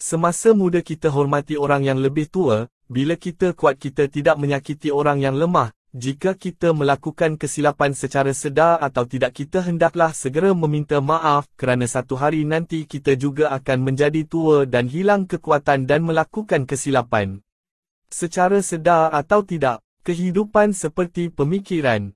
Semasa muda kita hormati orang yang lebih tua, bila kita kuat kita tidak menyakiti orang yang lemah. Jika kita melakukan kesilapan secara sedar atau tidak kita hendaklah segera meminta maaf kerana satu hari nanti kita juga akan menjadi tua dan hilang kekuatan dan melakukan kesilapan. Secara sedar atau tidak, kehidupan seperti pemikiran